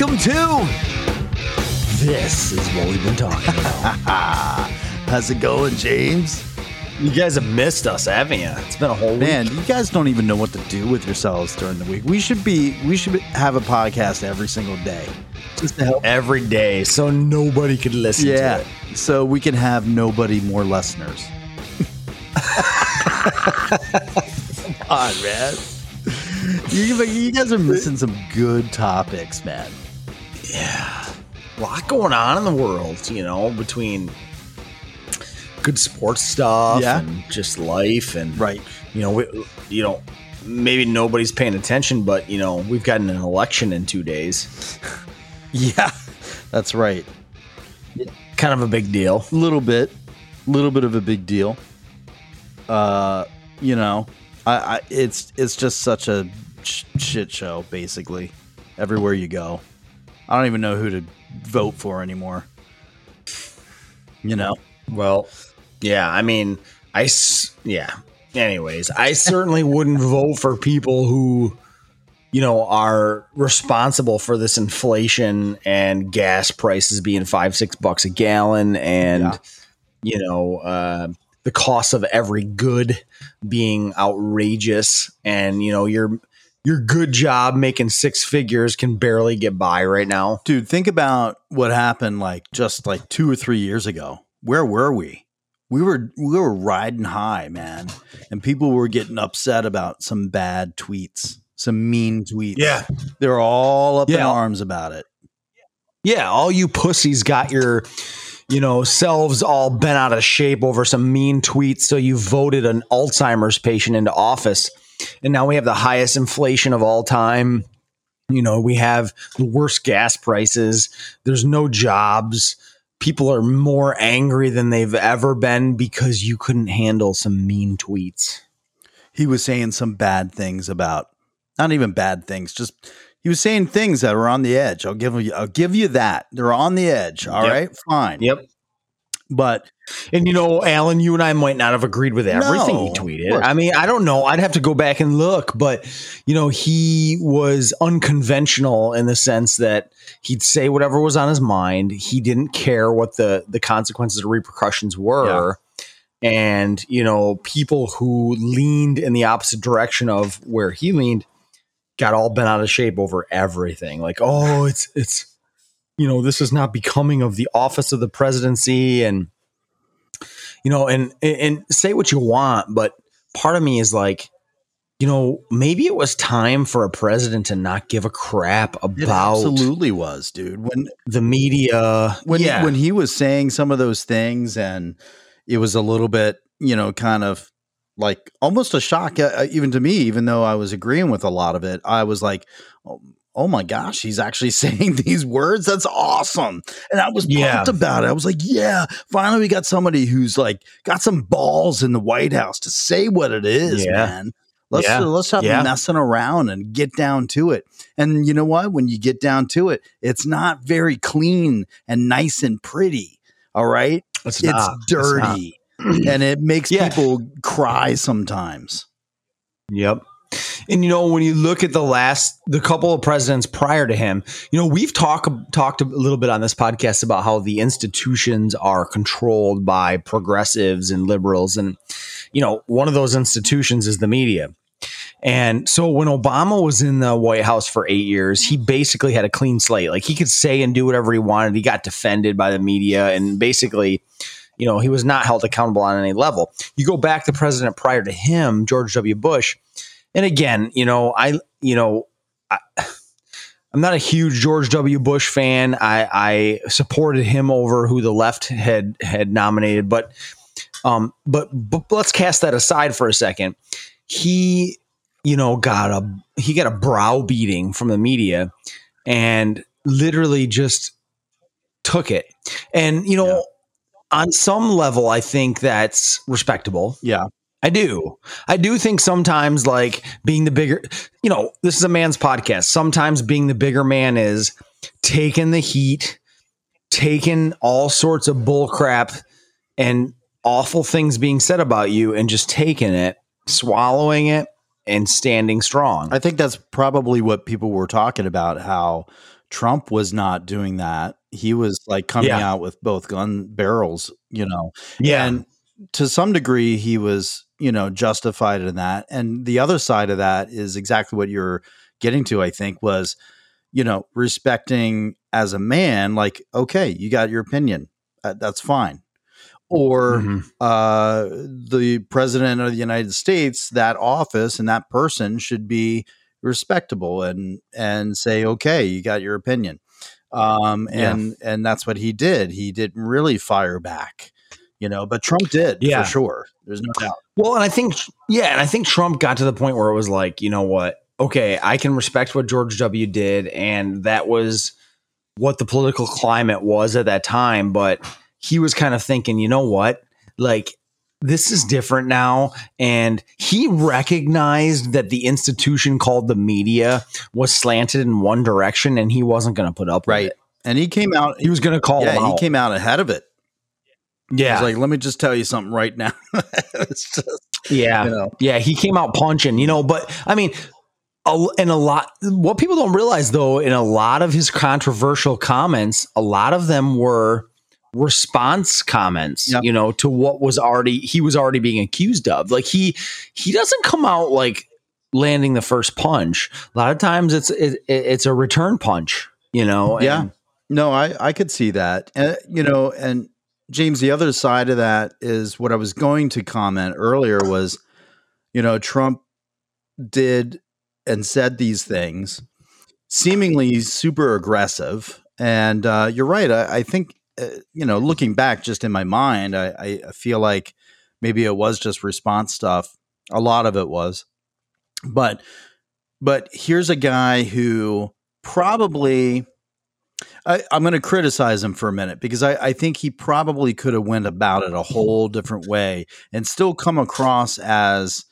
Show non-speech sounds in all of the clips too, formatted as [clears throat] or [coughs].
welcome to This is what we've been talking about. [laughs] How's it going, James? you guys have missed us, haven't you? It's been a whole Man, week. you guys don't even know what to do with yourselves during the week. We should be we should have a podcast every single day. Just to help. Every day, so nobody could listen to Yeah. it. So we can have nobody more listeners. [laughs] Come on, man. You, you guys are missing some good topics, man. Yeah. A lot going on in the world, you know, between good sports stuff Yeah. and just life and Right. you know, we, you know, maybe nobody's paying attention, but you know, we've gotten an election in 2 days. [laughs] Yeah. That's right. Kind of a big deal. A little bit. A little bit of a big deal. Uh, you know, I, I it's it's just such a sh- shit show basically everywhere you go. I don't even know who to vote for anymore. You know. Well, yeah, I mean, I yeah. Anyways, I [laughs] certainly wouldn't vote for people who you know are responsible for this inflation and gas prices being 5 6 bucks a gallon and Yeah. you know, uh the cost of every good being outrageous and you know, your your good job making six figures can barely get by right now. Dude, think about what happened like just like 2 or 3 years ago. Where were we? We were we were riding high, man. And people were getting upset about some bad tweets, some mean tweets. Yeah. They're all up in arms about it. Yeah, all you pussies got your, you know, selves all bent out of shape over some mean tweets. So you voted an Alzheimer's patient into office. And now we have the highest inflation of all time. You know, we have the worst gas prices. There's no jobs. People are more angry than they've ever been because you couldn't handle some mean tweets. he was saying some bad things about not even bad things just he was saying things that were on the edge i'll give you i'll give you that they're on the edge All right, Yep. fine Yep. but And you know, Alan, you and I might not have agreed with everything No, he tweeted. I mean, I don't know. I'd have to go back and look, but you know, he was unconventional in the sense that he'd say whatever was on his mind. He didn't care what the the consequences or repercussions were. And you know, people who leaned in the opposite direction of where he leaned got all bent out of shape over everything. Like, oh, it's it's you know, this is not becoming of the office of the presidency and you know, and and say what you want, but part of me is like, you know, maybe it was time for a president to not give a crap it about absolutely was dude when the media. when yeah, when he was saying some of those things and it was a little bit you know kind of like almost a shock uh, even to me even though i was agreeing with a lot of it i was like oh, my gosh he's actually [laughs] saying these words that's awesome and i was pumped about it i was like yeah finally we got somebody who's like got some balls in the white house to say what it is Yeah. man let's Yeah. let's stop Yeah. messing around and get down to it and you know what when you get down to it it's not very clean and nice and pretty all right it's, it's not. It's dirty and it makes [clears throat] Yeah. people cry sometimes Yep. And you know, when you look at the last, the couple of presidents prior to him, you know, we've talked talked a little bit on this podcast about how the institutions are controlled by progressives and liberals, and you know, one of those institutions is the media. And so when Obama was in the White House for eight years, he basically had a clean slate. Like he could say and do whatever he wanted. He got defended by the media and basically, you know, he was not held accountable on any level. You go back to president prior to him, George W. Bush, and again, you know, I, you know, I, [sighs] I'm not a huge George W. Bush fan. I, I supported him over who the left had had nominated, but, um, but, but let's cast that aside for a second. He, you know, got a he got a brow beating from the media, and literally just took it. And you know, Yeah. on some level, I think that's respectable. yeah I do. I do think sometimes like being the bigger, you know, this is a man's podcast. Sometimes being the bigger man is taking the heat, taking all sorts of bull crap and awful things being said about you and just taking it, swallowing it and standing strong. I think that's probably what people were talking about how Trump was not doing that. He was like coming Yeah. out with both gun barrels, you know. Yeah. And to some degree, he was, you know, justified in that. And the other side of that is exactly what you're getting to, I think, was, you know, respecting as a man, like, okay, you got your opinion. Uh, that's fine. Or Mhm. uh, the president of the United States, that office and that person should be respectable and and say, okay, you got your opinion. Um, Yeah. and and that's what he did. He didn't really fire back, you know, but Trump did Yeah. for sure. There's no doubt. Well, and I think, yeah, and I think Trump got to the point where it was like, you know what? Okay, I can respect what George W. did, and that was what the political climate was at that time. But he was kind of thinking, you know what? Like, this is different now. And he recognized that the institution called the media was slanted in one direction, and he wasn't going to put up with Right. it. And he came out. He was going to call yeah, them he came out ahead of it. Yeah. He's like, let me just tell you something right now. [laughs] just, Yeah. you know, Yeah, he came out punching, you know, but I mean, a, in a lot, what people don't realize though, in a lot of his controversial comments, a lot of them were response comments, Yep. you know, to what was already, he was already being accused of. Like he, he doesn't come out like landing the first punch. A lot of times it's, it, it's a return punch, you know? and- Yeah. No, I I could see that. Uh, you know, and James, the other side of that is what I was going to comment earlier was, you know, Trump did and said these things, seemingly super aggressive. And uh, you're right. I, I think, uh, you know, looking back just in my mind, I, I I feel like maybe it was just response stuff. A lot of it was, but but here's a guy who probably I, I'm going to criticize him for a minute because I, I think he probably could have went about it a whole different way and still come across as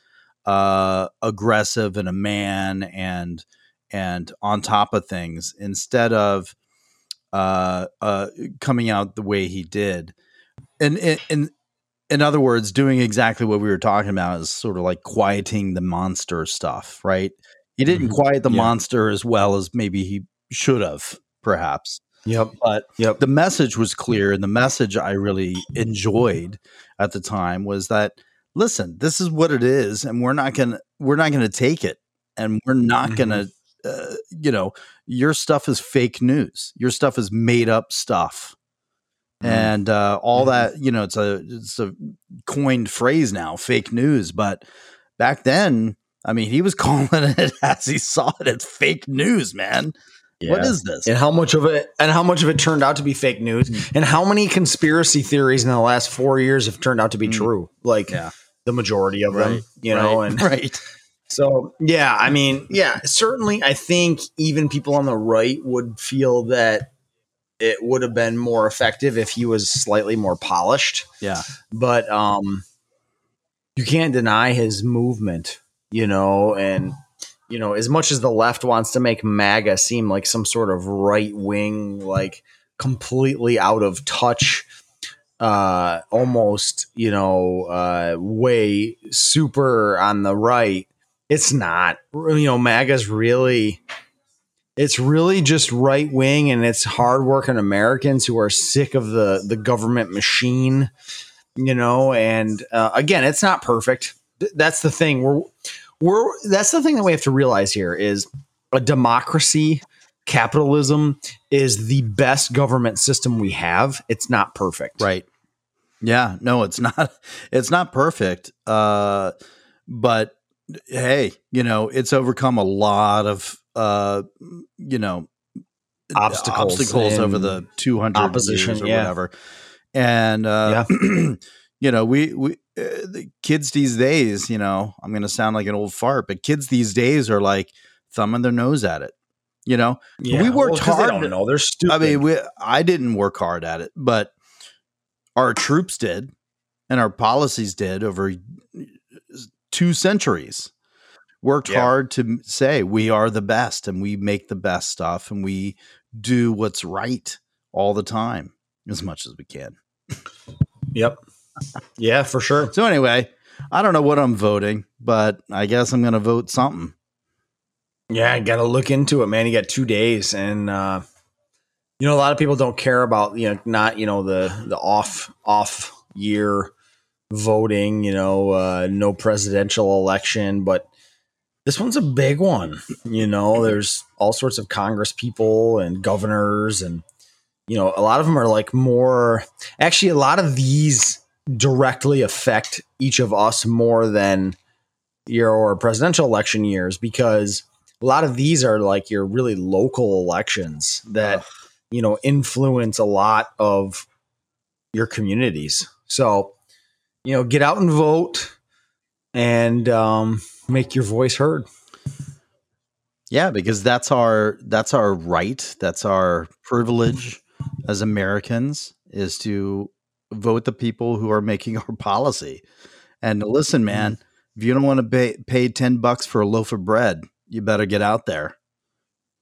uh, aggressive and a man and and on top of things instead of uh, uh, coming out the way he did. And in, in other words, doing exactly what we were talking about is sort of like quieting the monster stuff, right? He didn't Mhm. quiet the Yeah. monster as well as maybe he should have, perhaps. Yep. But Yep. the message was clear, and the message I really enjoyed at the time was that listen, this is what it is, and we're not gonna we're not gonna take it, and we're not Mhm. gonna, uh, you know, your stuff is fake news. Your stuff is made up stuff. Mhm. And uh, all Mhm. that, you know, it's a it's a coined phrase now, fake news. But back then, I mean, he was [laughs] calling it as he saw it. It's fake news, man. What Yeah. is this? and how much of it and how much of it turned out to be fake news Mm. and how many conspiracy theories in the last four years have turned out to be Mm. true like Yeah. the majority of them Right, you know and [laughs] right. so yeah i mean yeah certainly i think even people on the right would feel that it would have been more effective if he was slightly more polished Yeah. but um you can't deny his movement you know and you know as much as the left wants to make maga seem like some sort of right wing like completely out of touch uh almost you know uh way super on the right it's not you know maga's really it's really just right wing and it's hardworking Americans who are sick of the the government machine, you know. And uh, again, it's not perfect. Th- That's the thing. We're we're that's the thing that we have to realize here is a democracy, capitalism is the best government system we have. It's not perfect. Right. Yeah. No, it's [laughs] not. It's not perfect. Uh, but hey, you know, it's overcome a lot of uh, you know, Obstacles obstacles over the two hundred opposition, years or yeah. whatever. And uh, [clears throat] you know, we we Eh, the kids these days, you know, I'm going to sound like an old fart, but kids these days are like thumbing their nose at it. You know, Yeah. We worked 'cause hard They don't know. They're stupid. I mean, we, I didn't work hard at it, but our troops did, and our policies did over two centuries. Worked Yeah. hard to say we are the best, and we make the best stuff, and we do what's right all the time as much as we can. yep. Yeah, for sure. So anyway, I don't know what I'm voting, but I guess I'm going to vote something. Yeah, I got to look into it, man. You got two days, and uh, you know a lot of people don't care about you know not you know the the off off year voting, you know, uh, no presidential election, but this one's a big one. You know, there's all sorts of Congress people and governors, and you know, a lot of them are like more. Actually, a lot of these directly affect each of us more than your presidential election years because a lot of these are like your really local elections that you know influence a lot of your communities. So, you know, get out and vote and um, make your voice heard. Yeah, because that's our that's our right, that's our privilege as Americans is to vote the people who are making [laughs] our policy. And listen, man, mm-hmm. if you don't want to pay, pay 10 bucks for a loaf of bread, you better get out there.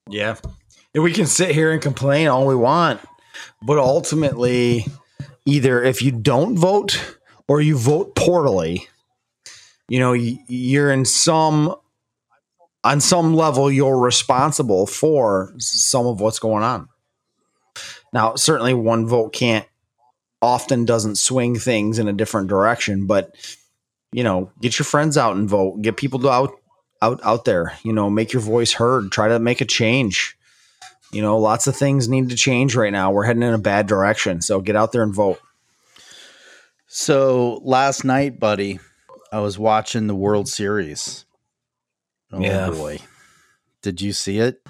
Yeah. And we can sit here and complain all we want, but ultimately, either if you don't vote or you vote poorly, you know, you're in some on some level you're responsible for some of what's going on. Now, certainly one vote can't often doesn't swing things in a different direction, but you know, get your friends out and vote. Get people out out out there. You know, make your voice heard. Try to make a change. You know, lots of things need to change right now. We're heading in a bad direction. So get out there and vote. So last night, buddy, I was watching the World Series. Oh yeah. boy. Did you see it?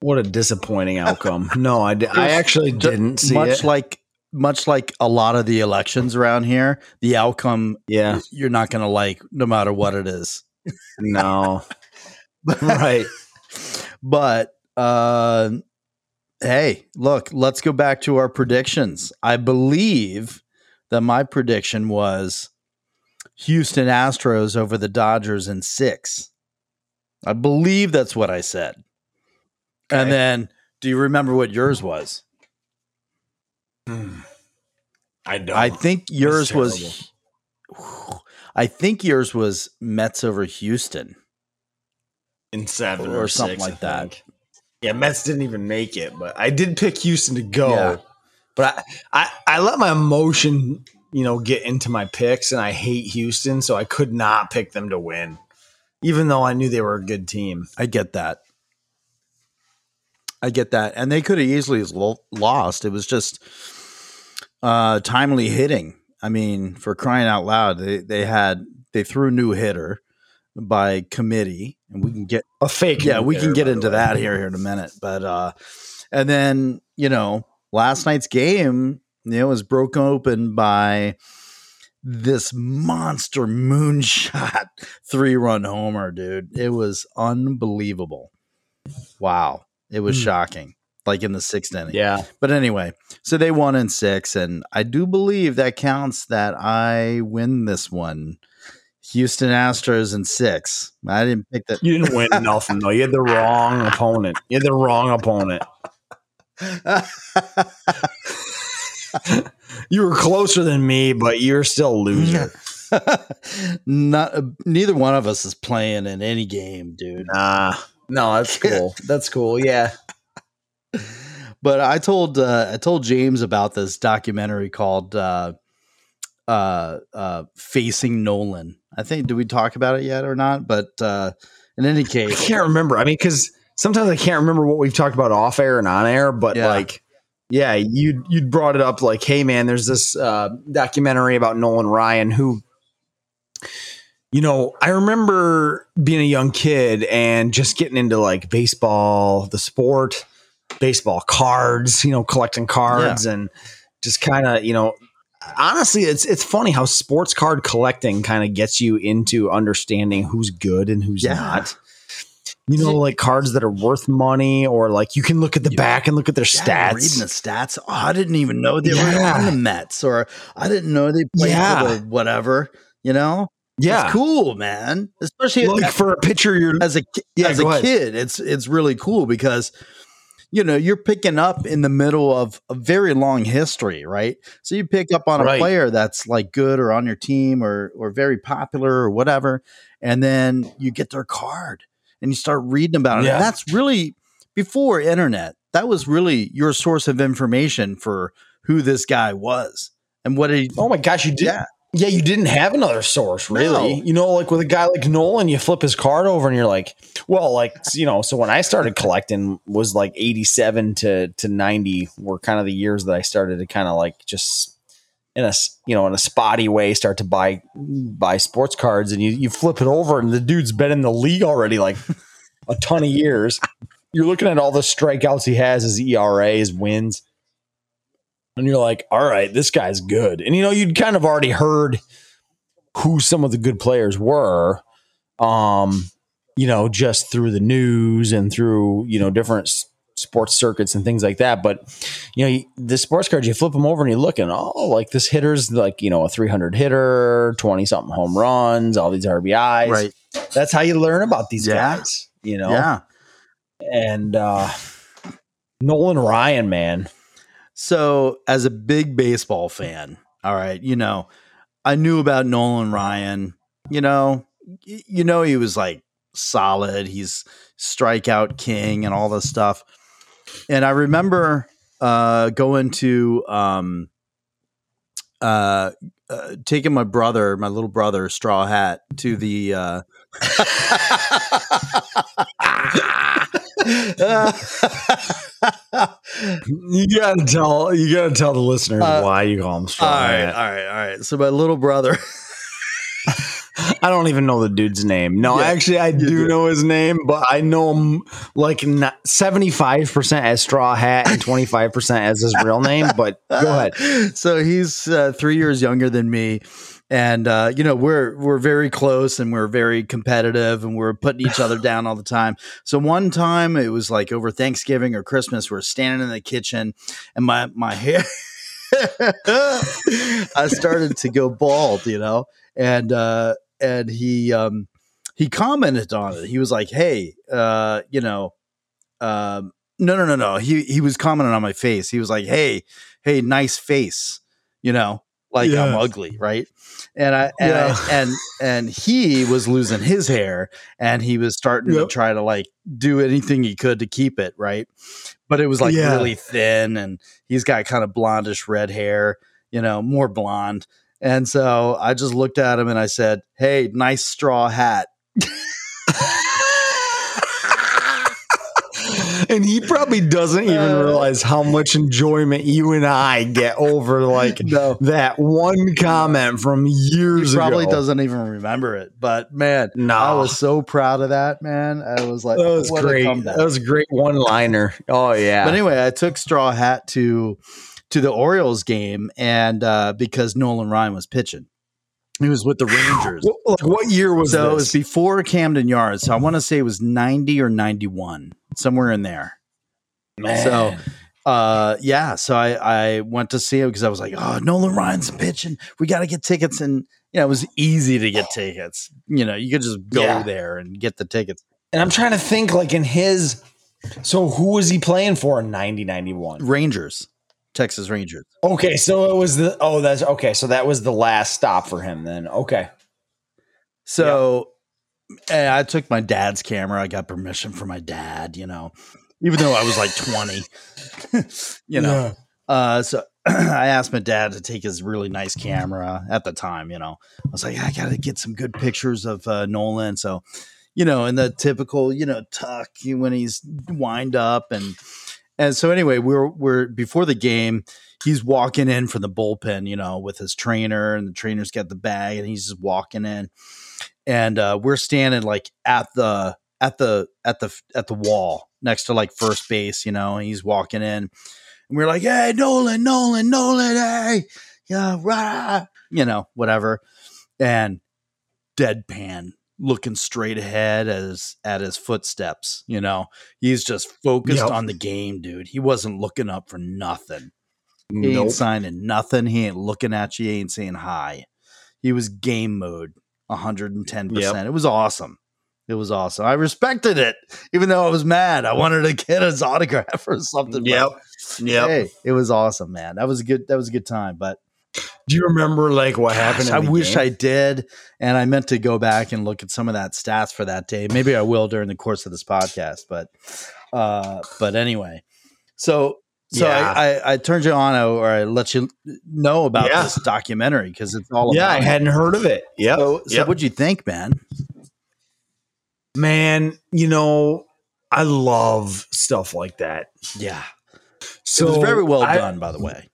What a disappointing outcome. no, I, I actually didn't see much it. Much like much like a lot of the elections around here, the outcome yeah, you're not going to like no matter what it is. no. [laughs] right. But uh hey, look, let's go back to our predictions. I believe that my prediction was Houston Astros over the Dodgers in 6. I believe that's what I said. Okay. And then do you remember what yours was? I don't. I think yours was. [sighs] I think yours was Mets over Houston in seven or, or something six, like that. Yeah, Mets didn't even make it, but I did pick Houston to go. Yeah. But I, I, I let my emotion, you know, get into my picks, and I hate Houston, so I could not pick them to win, even though I knew they were a good team. I get that. I get that, and they could have easily lost. It was just uh, timely hitting. I mean, for crying out loud, they they had they threw a no hitter by committee, and we can get a fake. Yeah, we can get into that here here in a minute. But uh, and then you know, last night's game, you know, was broken open by this monster moonshot [laughs] three run homer, dude. It was unbelievable. Wow, it was mm. shocking like in the sixth inning. Yeah. But anyway, so they won in six, and I do believe that counts that I win this one. Houston Astros in six. I didn't pick that. You didn't win nothing though. You had the wrong opponent. You had the wrong opponent. [laughs] you were closer than me, but you're still a loser. [laughs] Not uh, neither one of us is playing in any game, dude. Nah, no, that's [laughs] cool. that's cool. Yeah, but I told uh, I told James about this documentary called uh, uh, uh, "Facing Nolan." I think did we talk about it yet or not? But uh, in any case, I can't remember. I mean, because sometimes I can't remember what we've talked about off air and on air. But yeah. like, yeah, you you brought it up like, hey man, there's this uh, documentary about Nolan Ryan who you know, I remember being a young kid and just getting into like baseball, the sport, baseball cards, you know, collecting cards yeah. and just kind of, you know, honestly, it's it's funny how sports card collecting kind of gets you into understanding who's good and who's yeah. not. You know, like cards that are worth money, or like you can look at the back and look at their yeah, stats. Reading the stats, oh, I didn't even know they yeah. were on the Mets, or I didn't know they played yeah. for the whatever. You know, yeah, it's cool, man. Especially like for a pitcher, you're as a yeah, as a kid, it's it's really cool because you know, you're picking up in the middle of a very long history, right? So you pick up on a right. player that's like good or on your team or or very popular or whatever, and then you get their card. and you start reading about it. Yeah. And that's really before internet. That was really your source of information for who this guy was and what he. Oh my gosh, you did. Yeah. Yeah, you didn't have another source, really. No. You know, like with a guy like Nolan, you flip his card over and you're like, well, like, you know, so when I started collecting was like 87 to, to 90 were kind of the years that I started to kind of like just in a, you know, in a spotty way start to buy, buy sports cards and you, you flip it over and the dude's been in the league already like a ton of years. You're looking at all the strikeouts he has, his ERA, his wins and you're like, all right, this guy's good. And you know, you'd kind of already heard who some of the good players were, um, you know, just through the news and through you know different s- sports circuits and things like that. But you know, you- the sports cards, you flip them over and you look and oh, like this hitter's like you know a 300 hitter, 20 something home runs, all these RBIs. Right. That's how you learn about these Yeah. guys. You know, Yeah. and uh, Nolan Ryan, man. So, as a big baseball fan, all right, you know, I knew about Nolan Ryan. You know, you know he was like solid. He's strikeout king and all this stuff. And I remember uh, going to um, uh, uh, taking my brother, my little brother, Straw Hat, to the. Uh, [laughs] [laughs] You gotta tell you gotta tell the listeners Uh, why you call him straw. all right, all right, all right. So my little brother, [laughs] I don't even know the dude's name. No, Yeah, actually, I do do. know his name, but I know him like seventy five percent as Straw Hat and twenty five percent as his real name. But go ahead. [laughs] so he's uh, three years younger than me, and uh, you know we're we're very close and we're very competitive and we're putting each other [laughs] down all the time. So one time it was like over Thanksgiving or Christmas, we're standing in the kitchen, and my my hair. [laughs] I started to go bald, you know, and uh, and he um, he commented on it. He was like, "Hey, uh, you know, um, no, no, no, no." He he was commenting on my face. He was like, "Hey, hey, nice face," you know, like I'm ugly, right? And I and, Yeah. I, and and he was losing his hair, and he was starting Yep. to try to like do anything he could to keep it, right? But it was like Yeah. really thin, and he's got kind of blondish red hair, you know, more blonde. And so I just looked at him and I said, "Hey, nice straw hat." [laughs] And he probably doesn't even Uh, realize how much enjoyment you and I get over like [laughs] No. that one comment from years He probably ago. doesn't even remember it, but man, No. I was so proud of that man. I was like, That was great. That was a great one liner. Oh yeah. But anyway, I took Straw Hat to to the Orioles game, and uh, because Nolan Ryan was pitching, he was with the Rangers. What, like what year was it? so it was before Camden Yards. So I want to say it was ninety or ninety one, somewhere in there. Man. So, uh, yeah. So I I went to see him because I was like, oh, Nolan Ryan's pitching. We got to get tickets, and you know it was easy to get tickets. You know, you could just go Yeah. there and get the tickets. and I'm trying to think like in his so who was he playing for in 90 91? Rangers, Texas Rangers. Okay, so it was the oh that's okay, so that was the last stop for him then. Okay. So and I took my dad's camera. I got permission from my dad, you know, even though I was like 20, [laughs] you know. Uh, so [clears throat] I asked my dad to take his really nice camera at the time, you know. I was like, I got to get some good pictures of uh, Nolan. So, you know, in the typical, you know, tuck when he's wind up and and so anyway, we're we're before the game, he's walking in from the bullpen, you know, with his trainer, and the trainer's got the bag, and he's just walking in, and uh, we're standing like at the at the at the at the wall next to like first base, you know, and he's walking in, and we're like, hey, Nolan, Nolan, Nolan, hey, yeah, rah, you know, whatever, and deadpan looking straight ahead as at his footsteps you know? He's just focused Yep. on the game dude. He wasn't looking up for nothing. He Nope. ain't signing nothing. He ain't looking at you. He ain't saying hi. He was game mode 110% Yep. it was awesome. It was awesome. I respected it even though i was mad. I wanted to get his autograph or something but Yep. Yep. hey it was awesome man. That was a good that was a good time but Do you remember like what happened? Gosh, I wish game? I did, and I meant to go back and look at some of that stats for that day. Maybe I will during the course of this podcast, but uh, but anyway, so so yeah. I, I, I, turned you on or I let you know about yeah. this documentary because it's all yeah I hadn't heard of it. Yeah. So, so yep. what'd you think, man? Man, you know I love stuff like that. Yeah. So it was very well I, done, by the way.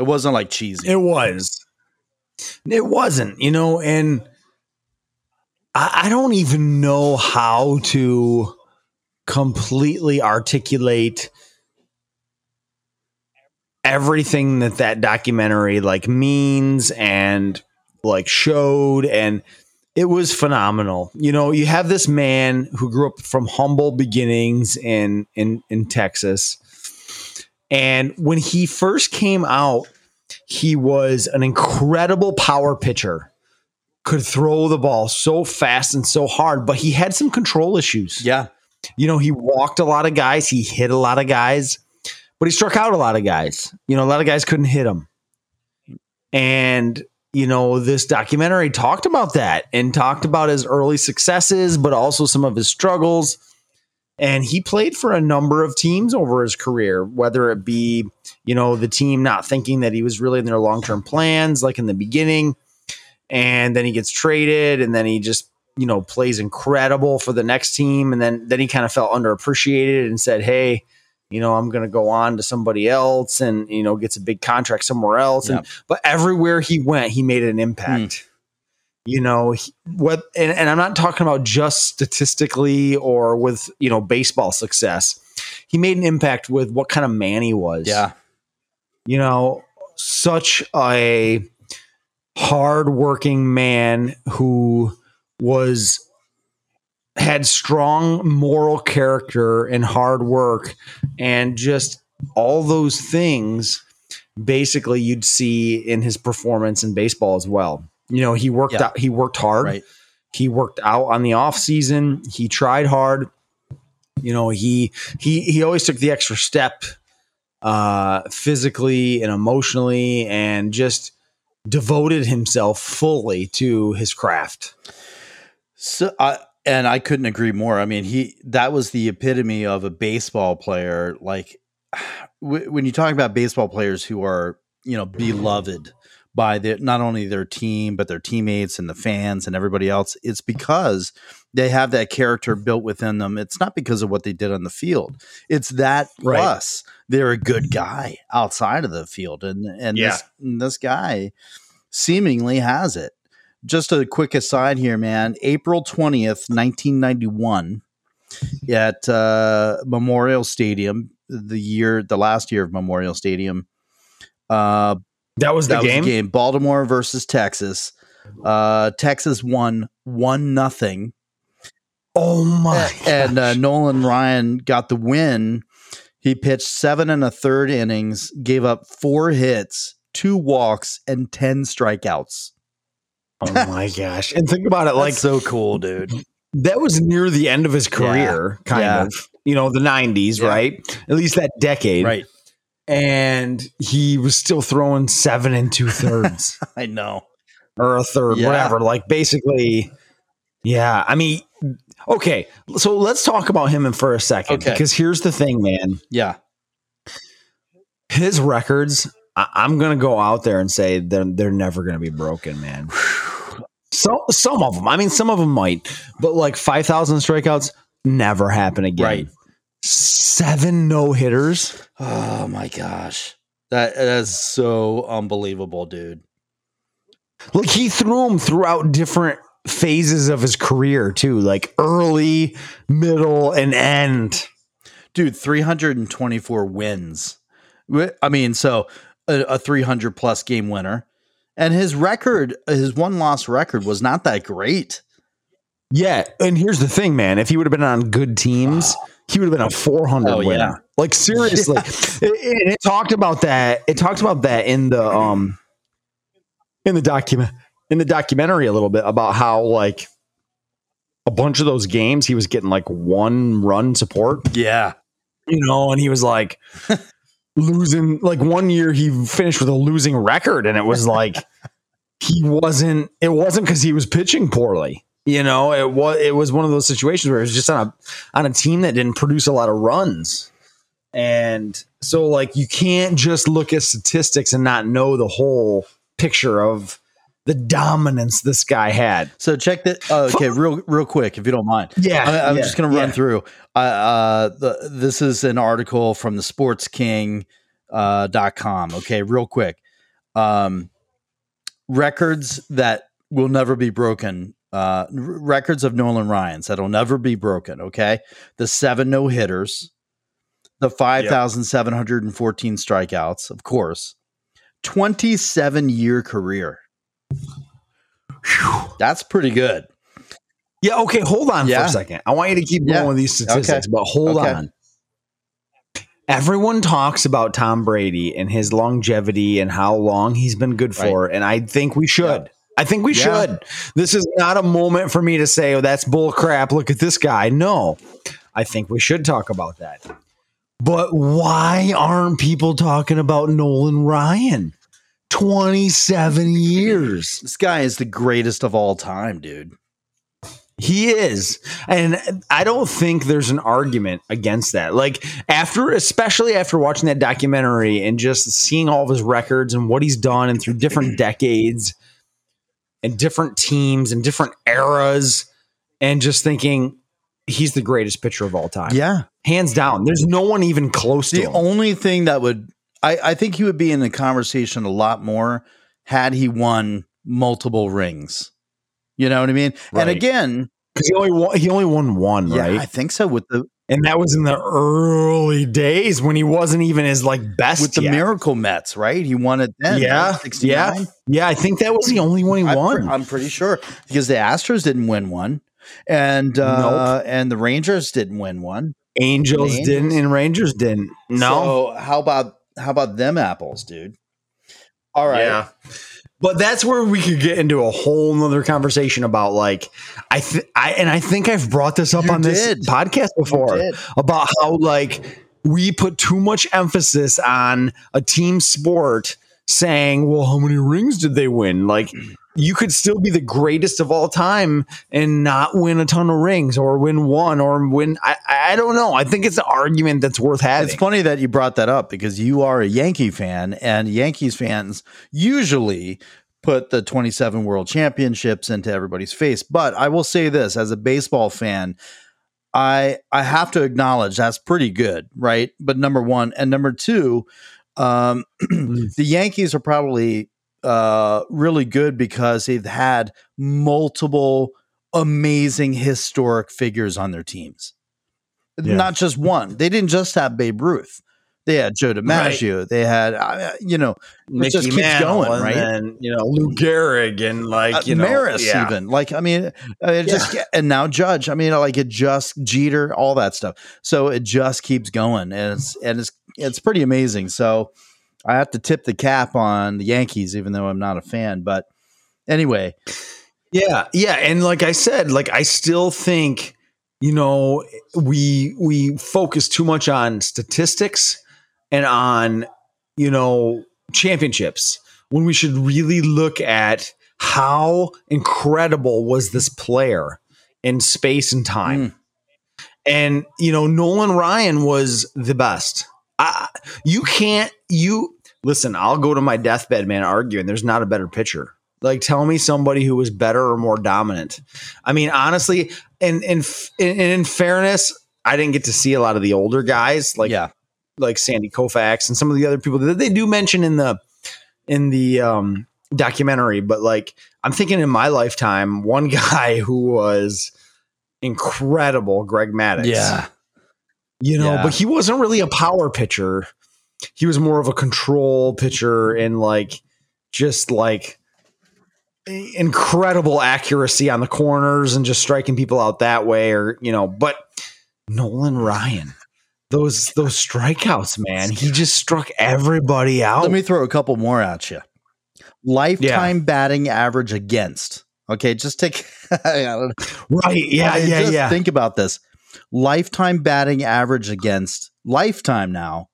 It wasn't like cheesy. It was. It wasn't, you know, and I, I don't even know how to completely articulate everything that that documentary like means and like showed and it was phenomenal. You know, you have this man who grew up from humble beginnings in in in Texas. And when he first came out, he was an incredible power pitcher. Could throw the ball so fast and so hard, but he had some control issues. Yeah. You know, he walked a lot of guys, he hit a lot of guys, but he struck out a lot of guys. You know, a lot of guys couldn't hit him. And you know, this documentary talked about that and talked about his early successes, but also some of his struggles. And he played for a number of teams over his career, whether it be, you know, the team not thinking that he was really in their long term plans, like in the beginning. And then he gets traded and then he just, you know, plays incredible for the next team. And then, then he kind of felt underappreciated and said, Hey, you know, I'm going to go on to somebody else and, you know, gets a big contract somewhere else. Yep. And, but everywhere he went, he made an impact. Mm. You know, what, and, and I'm not talking about just statistically or with, you know, baseball success. He made an impact with what kind of man he was. Yeah. You know, such a hardworking man who was had strong moral character and hard work and just all those things basically you'd see in his performance in baseball as well. You know, he worked yeah. out he worked hard. Right. He worked out on the off season. He tried hard. You know, he he he always took the extra step uh physically and emotionally and just devoted himself fully to his craft. So I and I couldn't agree more. I mean, he that was the epitome of a baseball player. Like [sighs] when you talk about baseball players who are, you know, beloved by the not only their team but their teammates and the fans and everybody else, it's because they have that character built within them. It's not because of what they did on the field. It's that right. plus they're a good guy outside of the field, and and yeah. this this guy seemingly has it just a quick aside here, man. April 20th, 1991, at uh, Memorial Stadium, the year, the last year of Memorial Stadium. Uh, that was the that game. Was the game. Baltimore versus Texas. Uh, Texas won one nothing. Oh my! And uh, Nolan Ryan got the win. He pitched seven and a third innings, gave up four hits, two walks, and ten strikeouts. Oh my [laughs] gosh. And think about it like so cool, dude. That was near the end of his career, yeah. kind yeah. of. You know, the 90s, yeah. right? At least that decade. Right. And he was still throwing seven and two thirds. [laughs] I know. Or a third, whatever. Like basically, yeah. I mean, okay. So let's talk about him for a second. Okay. Because here's the thing, man. Yeah. His records, I- am gonna go out there and say they're they're never gonna be broken, man. So some of them. I mean, some of them might, but like five thousand strikeouts never happen again. Right. Seven no hitters. Oh my gosh, that that is so unbelievable, dude. Like he threw them throughout different phases of his career too, like early, middle, and end. Dude, 324 wins. I mean, so a, a 300 plus game winner and his record, his one loss record was not that great. Yeah, and here's the thing, man. If he would have been on good teams, he would have been a 400 oh, winner. Yeah. Like seriously, [laughs] it, it, it, talked about that. It talked about that in the um in the document in the documentary a little bit about how like a bunch of those games he was getting like one run support. Yeah, you know, and he was like, [laughs] losing like one year he finished with a losing record and it was like [laughs] he wasn't it wasn't because he was pitching poorly you know it was it was one of those situations where it was just on a on a team that didn't produce a lot of runs and so like you can't just look at statistics and not know the whole picture of the dominance this guy had So check that. Oh, okay, real real quick, if you don't mind. yeah I, I'm yeah, just going to run yeah. through. Uh, uh, the, this is an article from the SportsKing uh, dot com. Okay, real quick. Um, records that will never be broken. Uh, records of Nolan Ryan's that'll never be broken. Okay, the seven no hitters, the five thousand seven hundred and fourteen strikeouts, of course, twenty seven year career. That's pretty good. Yeah, okay, hold on for a second. I want you to keep going Yeah. with these statistics, Okay. but hold Okay. on. Everyone talks about Tom Brady and his longevity and how long he's been good for, and I think we should. I think we Yeah. should. This is not a moment for me to say, "Oh, that's bull crap. Look at this guy." No. I think we should talk about that. But why aren't people talking about Nolan Ryan? 27 years. This guy is the greatest of all time, dude. He is. And I don't think there's an argument against that. Like after especially after watching that documentary and just seeing all of his records and what he's done and through different [clears throat] decades and different teams and different eras and just thinking he's the greatest pitcher of all time. Yeah. Hands down. There's no one even close to The only thing that would I, I think he would be in the conversation a lot more had he won multiple rings. You know what I mean? Right. And again, Cuz he only won, he only won one, yeah, right? I think so with the And that was in the early days when he wasn't even his like best with the yet. Miracle Mets, right? He won it then. Yeah, right? yeah. Yeah, I think that was the only one he I'm, won. pre- I'm pretty sure because the Astros didn't win one, and uh, and the Rangers didn't win one. Angels, Angels? didn't and Rangers didn't. No. So how about how about them apples, dude? All right. Yeah. But that's where we could get into a whole nother conversation about like I th- I and I think I've brought this up You on this podcast before about how like we put too much emphasis on a team sport saying, well, how many rings did they win? Like you could still be the greatest of all time and not win a ton of rings or win one or win I, I don't know. I think it's an argument that's worth having. It's funny that you brought that up because you are a Yankee fan, and Yankees fans usually put the 27 world championships into everybody's face. But I will say this as a baseball fan, I I have to acknowledge that's pretty good, right? But number one and number two, um, [clears throat] the Yankees are probably uh, really good because they've had multiple amazing historic figures on their teams. Yeah. Not just one. They didn't just have Babe Ruth. They had Joe DiMaggio. They had, uh, you know, it just keeps going, and right? then, you know, Lou Gehrig and like, uh, you know, Maris yeah. even like I mean uh, it just and now Judge I mean like it just Jeter all that stuff so it just keeps going and it's and it's it's pretty amazing so I have to tip the cap on the Yankees even though I'm not a fan but anyway Yeah, yeah, and like I said, like I still think you know we we focus too much on statistics and on you know championships when we should really look at how incredible was this player in space and time. Mm. And you know Nolan Ryan was the best. I, you can't you listen, I'll go to my deathbed man arguing there's not a better pitcher. Like, tell me somebody who was better or more dominant. I mean, honestly, and in, in in fairness, I didn't get to see a lot of the older guys like yeah like Sandy Koufax and some of the other people that they do mention in the in the um, documentary. But like, I'm thinking in my lifetime, one [laughs] guy who was incredible, Greg Maddux. yeah you know, Yeah. but he wasn't really a power pitcher. He was more of a control pitcher and like just like incredible accuracy on the corners and just striking people out that way or you know but Nolan Ryan those those strikeouts man he just struck everybody out. Let me throw a couple more at you. Lifetime batting average against okay just take [laughs] I don't know. right yeah yeah just yeah. Think about this: lifetime batting average against lifetime now,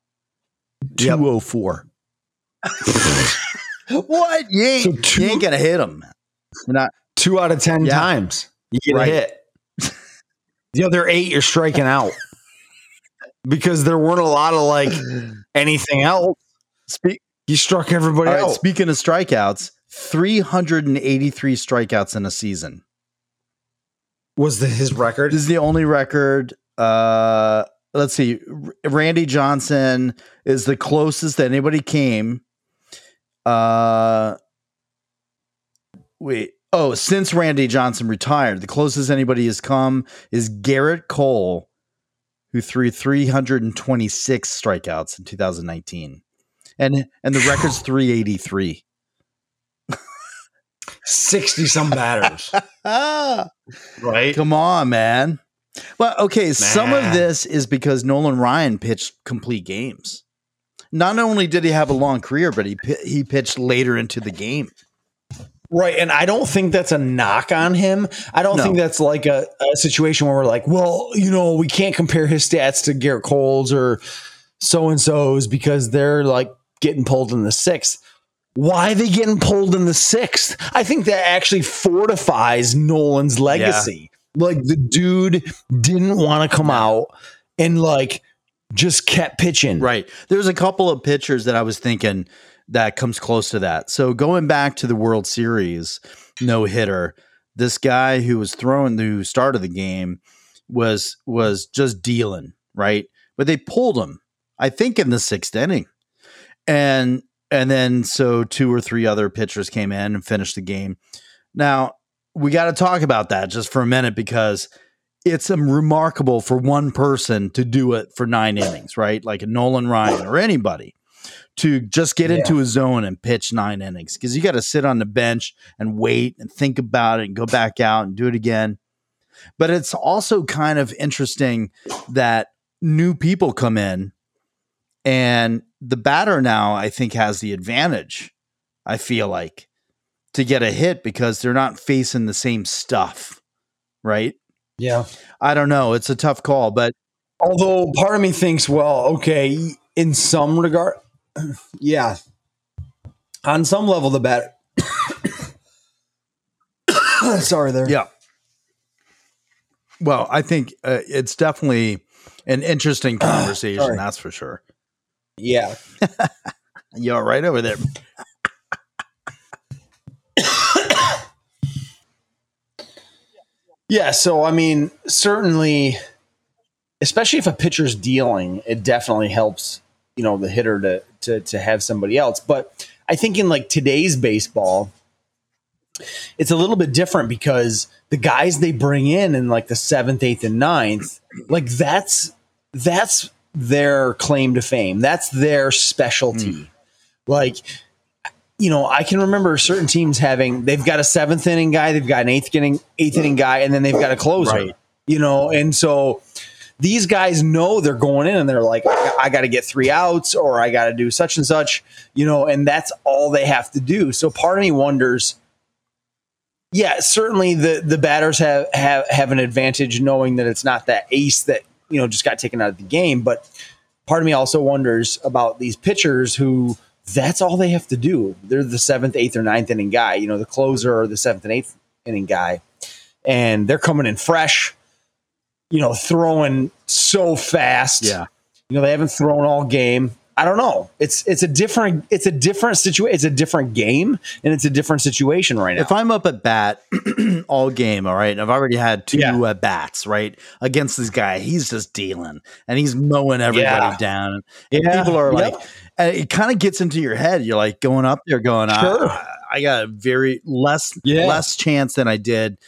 Yep. 204. [laughs] what? You ain't, So two- you ain't gonna hit him. You're not. Two out of 10 Yeah. times you get Right. a hit. the other eight, you're striking out because there weren't a lot of like anything else. Speak, You struck everybody right, out. speaking of strikeouts, 383 strikeouts in a season. Was the, his record? This is the only record. Uh, let's see. Randy Johnson is the closest that anybody came. Uh, wait. Oh, since Randy Johnson retired, the closest anybody has come is Gerrit Cole, who threw 326 strikeouts in 2019, and and the record's [sighs] 383. 60 some batters, [laughs] right? Come on, man. Well, okay, some of this is because Nolan Ryan pitched complete games. Not only did he have a long career, but he he pitched later into the game. Right. And I don't think that's a knock on him. I don't No. think that's like a, a situation where we're like, well, you know, we can't compare his stats to Gerrit Cole's or so and so's because they're like getting pulled in the sixth. Why are they getting pulled in the sixth? I think that actually fortifies Nolan's legacy. Like the dude didn't want to come out and like just kept pitching. Right. There's a couple of pitchers that I was thinking that comes close to that. So going back to the World Series no hitter, this guy who was throwing the start of the game was was just dealing, right? But they pulled him, I think, in the sixth inning. And and then so two or three other pitchers came in and finished the game. Now, we got to talk about that just for a minute because it's um, remarkable for one person to do it for nine innings, right? Like a Nolan Ryan or anybody to just get Yeah. into a zone and pitch nine innings because you got to sit on the bench and wait and think about it and go back out and do it again. But it's also kind of interesting that new people come in and the batter now, I think, has the advantage, I feel like, to get a hit because they're not facing the same stuff, right? Yeah. I don't know. It's a tough call, but Although part of me thinks, well, okay, in some regard, [clears throat] yeah, on some level, the better. [coughs] Sorry, there. yeah. Well, I think uh, it's definitely an interesting [coughs] conversation. sorry. that's for sure. yeah. [laughs] You're right over there. Yeah, so I mean, certainly, especially if a pitcher's dealing, it definitely helps, you know, the hitter to to to have somebody else. But I think in like today's baseball, it's a little bit different because the guys they bring in in like the seventh, eighth, and ninth, like that's that's their claim to fame. That's their specialty. Hmm. Like you know, I can remember certain teams having they've got a seventh inning guy, they've got an eighth inning eighth inning guy, and then they've got a closer. Right. You know, and so these guys know they're going in and they're like, I got to get three outs or I got to do such and such, you know, and that's all they have to do. So part of me wonders, yeah, certainly the the batters have have have an advantage knowing that it's not that ace that you know just got taken out of the game, but part of me also wonders about these pitchers who that's all they have to do. They're the seventh, eighth, or ninth inning guy, you know, the closer or the seventh and eighth inning guy, and they're coming in fresh, you know, throwing so fast. Yeah. You know, they haven't thrown all game. I don't know. It's it's a different it's a different situation. It's a different game and it's a different situation right now. If I'm up at bat [clears throat] all game, all right, and I've already had two Yeah. at bats, right, against this guy, he's just dealing and he's mowing everybody Yeah. down. And Yeah. people are Yep. And it kind of gets into your head. You're like going up there, going, Sure. I, I got a very less Yeah. less chance than I did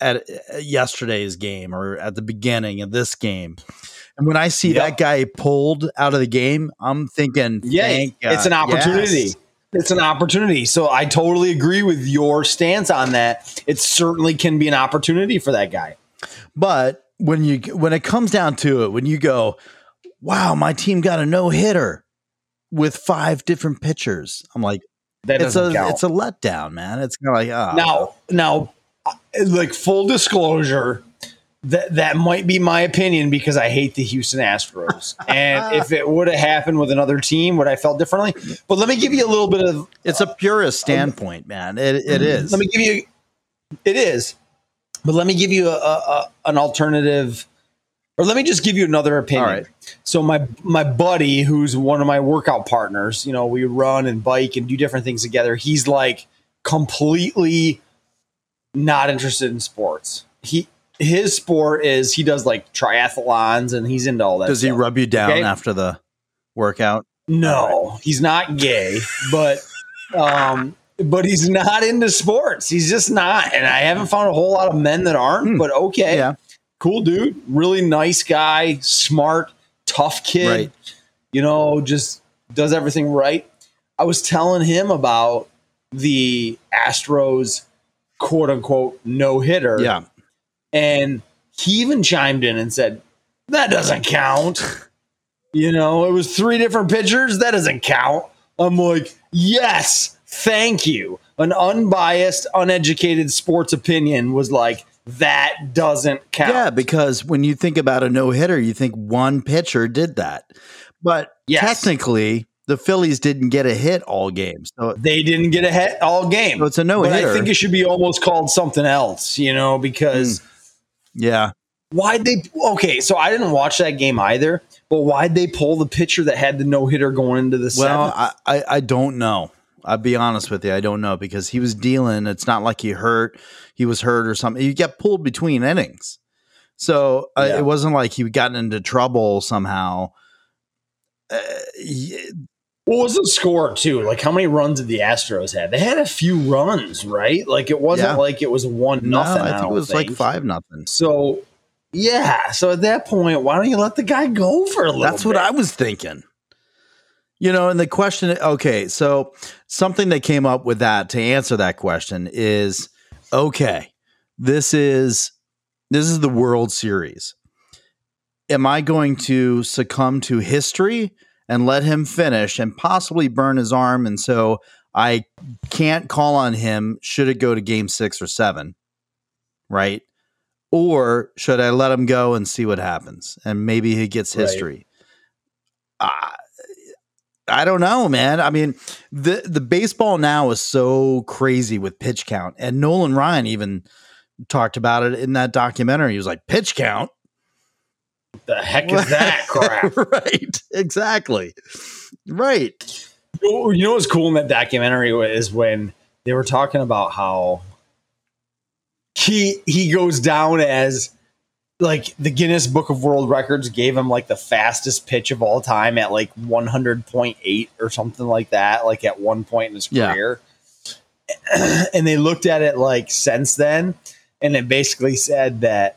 at uh, yesterday's game or at the beginning of this game. And when I see Yep. that guy pulled out of the game, I'm thinking, yeah, it's an opportunity. Yes. It's an opportunity. So I totally agree with your stance on that. It certainly can be an opportunity for that guy. But when you when it comes down to it, when you go, wow, my team got a no hitter with five different pitchers, I'm like, That it's a count. it's a letdown, man. It's kind of like, oh, now, now, uh, like full disclosure, that that might be my opinion because I hate the Houston Astros. [laughs] and if it would have happened with another team, would I felt differently? But let me give you a little bit of It's a purist standpoint, man. It, it is. let me give you it is. But let me give you a, a, a an alternative or let me just give you another opinion. All right. So my my buddy who's one of my workout partners, you know, we run and bike and do different things together. He's like completely not interested in sports. He his sport is he does like triathlons and he's into all that. Does he rub you down Okay. after the workout? No, he's not gay, but um, but he's not into sports. He's just not, and I haven't found a whole lot of men that aren't. Hmm. But okay, Yeah. Cool dude, really nice guy, smart, tough kid. Right. You know, just does everything right. I was telling him about the Astros quote unquote no hitter. Yeah. And he even chimed in and said, That doesn't count. You know, it was three different pitchers. That doesn't count. I'm like, Yes, thank you. An unbiased, uneducated sports opinion was like, That doesn't count. Yeah, because when you think about a no hitter, you think one pitcher did that. But Yes. technically, the Phillies didn't get a hit all game. So They didn't get a hit all game. So it's a no But I think it should be almost called something else, you know, because hmm. yeah, why'd they okay, so I didn't watch that game either, but why'd they pull the pitcher that had the no hitter going into the well? I, I I don't know. I'll be honest with you, I don't know because he was dealing. It's not like he hurt. He was hurt or something. He got pulled between innings, so uh, Yeah. it wasn't like he gotten into trouble somehow. Uh, y- What was the score too? Like how many runs did the Astros have? They had a few runs, right? Like it wasn't Yeah. like it was one no, nothing. I think it was like five nothing. So yeah, so at that point, why don't you let the guy go for a little? That's what? I was thinking. You know, and the question, okay, so something that came up with that to answer that question is okay, this is this is the World Series. Am I going to succumb to history and let him finish and possibly burn his arm and so I can't call on him should it go to game 6 or 7? Right? Or should I let him go and see what happens and maybe he gets Right. history? Ah, I don't know, man. I mean, the the baseball now is so crazy with pitch count, and Nolan Ryan even talked about it in that documentary. He was like, "Pitch count, the heck is that [laughs] crap? right? Exactly, right? You know what's cool in that documentary is when they were talking about how he he goes down as like the Guinness Book of World Records gave him like the fastest pitch of all time at like 100.8 or something like that, like at one point in his Yeah. career. [clears throat] and they looked at it like since then, and it basically said that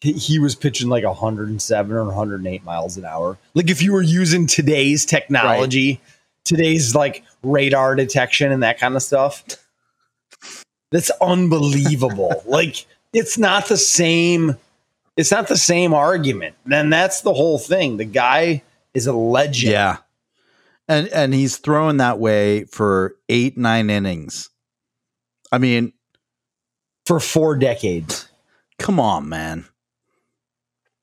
he, he was pitching like 107 or 108 miles an hour. Like if you were using today's technology, today's like radar detection and that kind of stuff, that's unbelievable. [laughs] like it's not the same. It's not the same argument. Then that's the whole thing. The guy is a legend. Yeah." And and he's thrown that way for eight nine innings. I mean, for four decades. come on, man.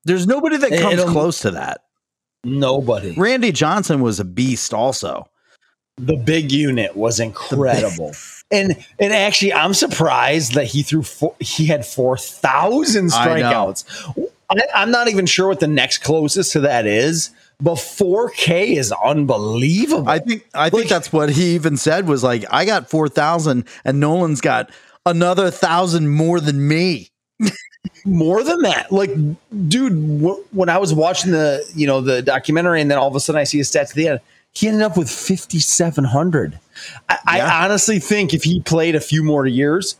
There's nobody that comes it'll- close to that. Nobody. Randy Johnson was a beast, also. The big unit was incredible. And and actually, I'm surprised that he threw four, he had four thousand strikeouts. I, I'm not even sure what the next closest to that is, but 4K is unbelievable. I think I think Like- that's what he even said was like I got four thousand and Nolan's got another thousand more than me. [laughs] more than that like dude wh- when i was watching the you know the documentary and then all of a sudden i see his stats at the end he ended up with 5700 I, Yeah. I honestly think if he played a few more years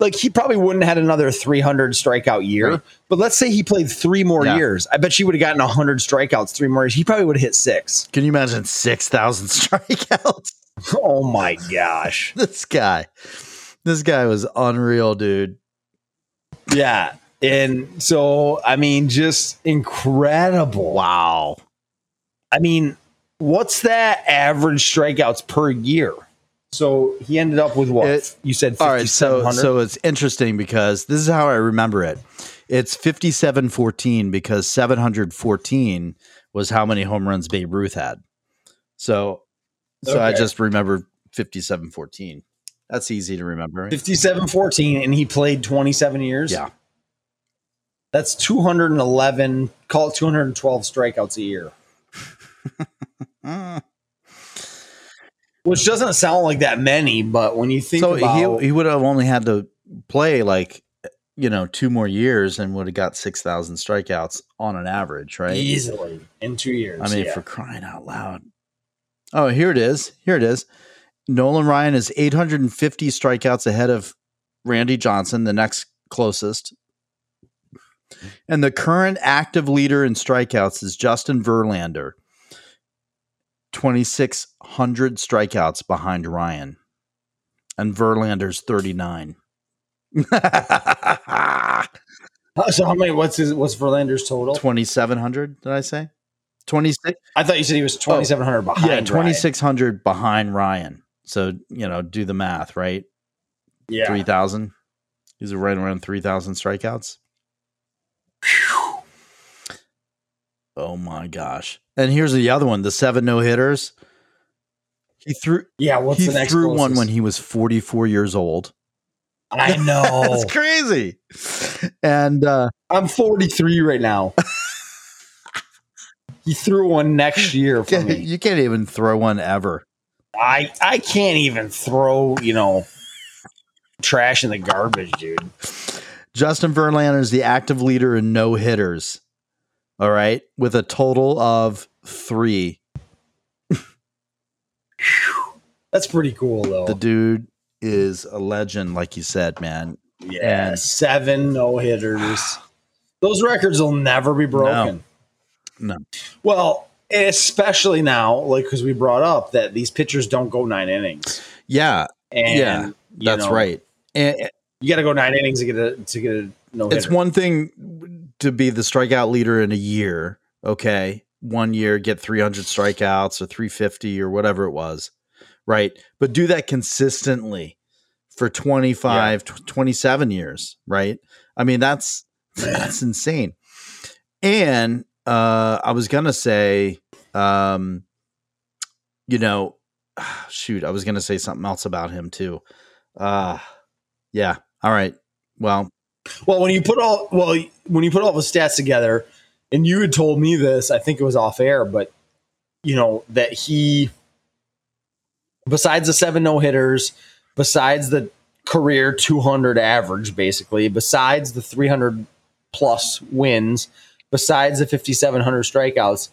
like he probably wouldn't have had another 300 strikeout year Right. but let's say he played three more Yeah. years i bet you would have gotten 100 strikeouts three more years he probably would have hit six. Can you imagine six thousand [laughs] strikeouts? Oh my gosh [laughs] this guy, this guy was unreal, dude. yeah and so i mean just incredible Wow. I mean, what's that average strikeouts per year? So he ended up with what? It- you said All right, so so it's interesting because this is how I remember it. It's fifty-seven fourteen because 714 was how many home runs Babe Ruth had. So, so I just remember fifty-seven fourteen. That's easy to remember. Fifty-seven fourteen, and he played 27 years. Yeah. That's 211, call it 212 strikeouts a year, [laughs] Mm. which doesn't sound like that many, but when you think So about he, he would have only had to play like, you know, two more years and would have got 6,000 strikeouts on an average, right? easily in two years. I mean, yeah. for crying out loud. Oh, here it is. Here it is. Nolan Ryan is 850 strikeouts ahead of Randy Johnson, the next closest. And the current active leader in strikeouts is Justin Verlander, 2,600 strikeouts behind Ryan. And Verlander's 39. [laughs] so how many? What's his? What's Verlander's total? 2,700, did I say? 26. I thought you said he was 2,700 behind. Yeah, Ryan. 2,600 behind Ryan. So, you know, do the math, right? Yeah. 3,000. He's right around 3,000 strikeouts. Oh my gosh. And here's the other one the seven no hitters. He threw Yeah. What's he the next? threw one when he was 44 years old. I know. [laughs] That's crazy. And uh I'm 43 right now. [laughs] he threw one next year for me. you can't even throw one ever. I I can't even throw you know trash in the garbage, dude. Justin Verlander is the active leader in no hitters. All right, with a total of three. [laughs] That's pretty cool though. The dude is a legend, like you said, man. yeah, and- seven no hitters. [sighs] Those records will never be broken. No. Well, especially now, like because we brought up that these pitchers don't go nine innings. Yeah, And Yeah, that's know, right. And You got to go nine innings to get a to get a no. it's one thing to be the strikeout leader in a year. Okay, one year get 300 strikeouts or 350 or whatever it was, right? But do that consistently for 25, tw 27 years, right? I mean, that's that's insane. And uh, I was gonna say, um, you know, [sighs] shoot, I was gonna say something else about him too. Uh, yeah. All right. Well, Well, when you put all well, when you put all the stats together, and you had told me this, I think it was off air, but you know that he, besides the seven no hitters, besides the career 200 average, basically, besides the 300 plus wins, besides the 5700 strikeouts,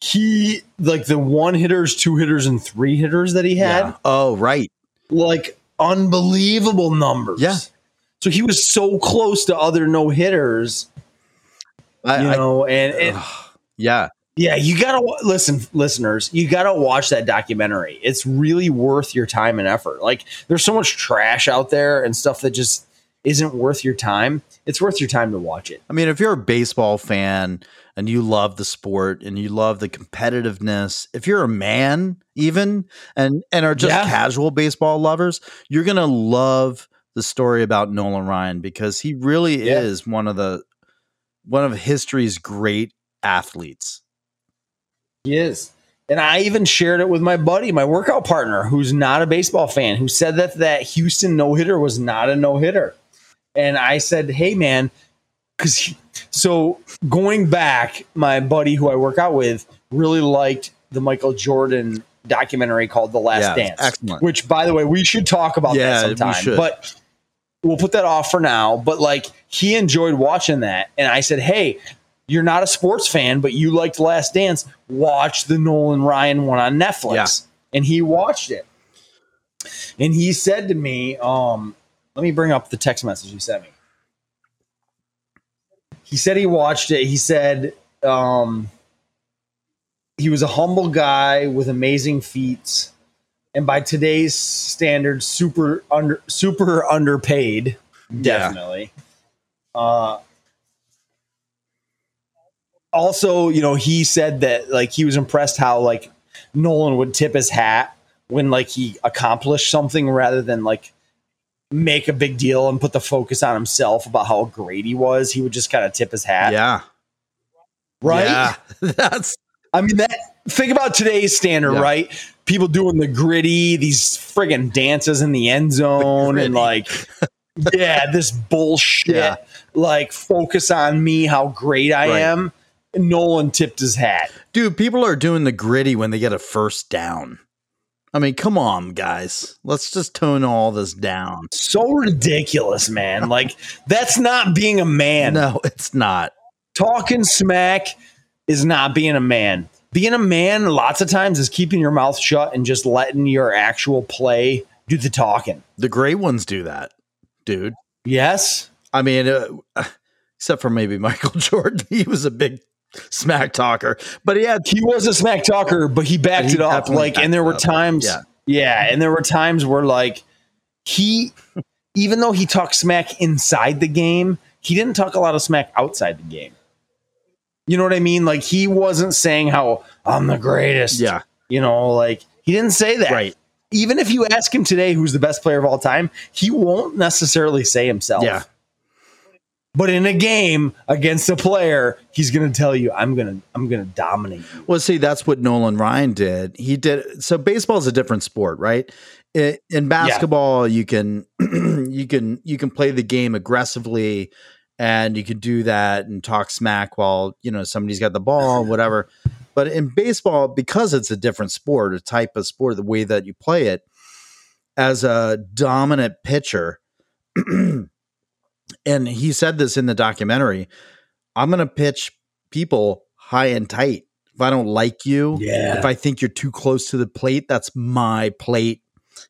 he like the one hitters, two hitters, and three hitters that he had yeah. Oh, right. like unbelievable numbers. Yeah. So he was so close to other no hitters, I, you I- know, and, and ugh, yeah. yeah, you gotta listen, listeners. You gotta watch that documentary. It's really worth your time and effort. Like, there's so much trash out there and stuff that just isn't worth your time. It's worth your time to watch it. I mean, if you're a baseball fan and you love the sport and you love the competitiveness, if you're a man even and and are just Yeah. casual baseball lovers, you're gonna love the story about Nolan Ryan because he really Yeah. is one of the one of history's great athletes. He is. And I even shared it with my buddy, my workout partner, who's not a baseball fan, who said that that Houston no hitter was not a no hitter. And I said, hey, man, because so going back, my buddy who I work out with really liked the Michael Jordan documentary called The Last Yeah, Dance. excellent. Which, by the way, we should talk about Yeah, that sometime. But we'll put that off for now. But like he enjoyed watching that. And I said, hey, you're not a sports fan, but you liked Last Dance. Watch the Nolan Ryan one on Netflix. Yeah. And he watched it. And he said to me, um, let me bring up the text message he sent me. He said he watched it. He said um, he was a humble guy with amazing feats, and by today's standards, super under super underpaid. Definitely. Uh, also, you know, he said that like he was impressed how like Nolan would tip his hat when like he accomplished something rather than like make a big deal and put the focus on himself about how great he was. He would just kind of tip his hat. Yeah. Right. Yeah. [laughs] That's I mean that think about today's standard, Yeah. right? People doing the gritty, these friggin' dances in the end zone and like [laughs] yeah, this bullshit. Yeah. Like focus on me, how great I Right. am. Nolan tipped his hat. dude, people are doing the gritty when they get a first down. I mean, come on, guys. Let's just tone all this down. So ridiculous, man. [laughs] Like that's not being a man. No, it's not. Talking smack is not being a man. Being a man lots of times is keeping your mouth shut and just letting your actual play do the talking. The great ones do that, dude. Yes. I mean, uh, [sighs] except for maybe [laughs] Michael Jordan, he was a big smack talker, but he had he was a smack talker, but he backed He it up. Like, and there were times, Yeah. yeah, and there were times where like he, even though he talked smack inside the game, he didn't talk a lot of smack outside the game. You know what I mean? Like he wasn't saying how I'm the greatest. yeah, You know, like he didn't say that. right, Even if you ask him today who's the best player of all time, he won't necessarily say himself. yeah, But in a game against a player, he's gonna tell you, I'm gonna I'm gonna dominate you. Well, see, that's what Nolan Ryan did. He did. So baseball is a different sport, right? In basketball, you can [clears throat] you can you can play the game aggressively, and you can do that and talk smack while you know somebody's got the ball, whatever. But in baseball, because it's a different sport, a type of sport, the way that you play it, as a dominant pitcher, [clears throat] and he said this in the documentary, I'm going to pitch people high and tight. If I don't like you, Yeah. if I think you're too close to the plate, that's my plate.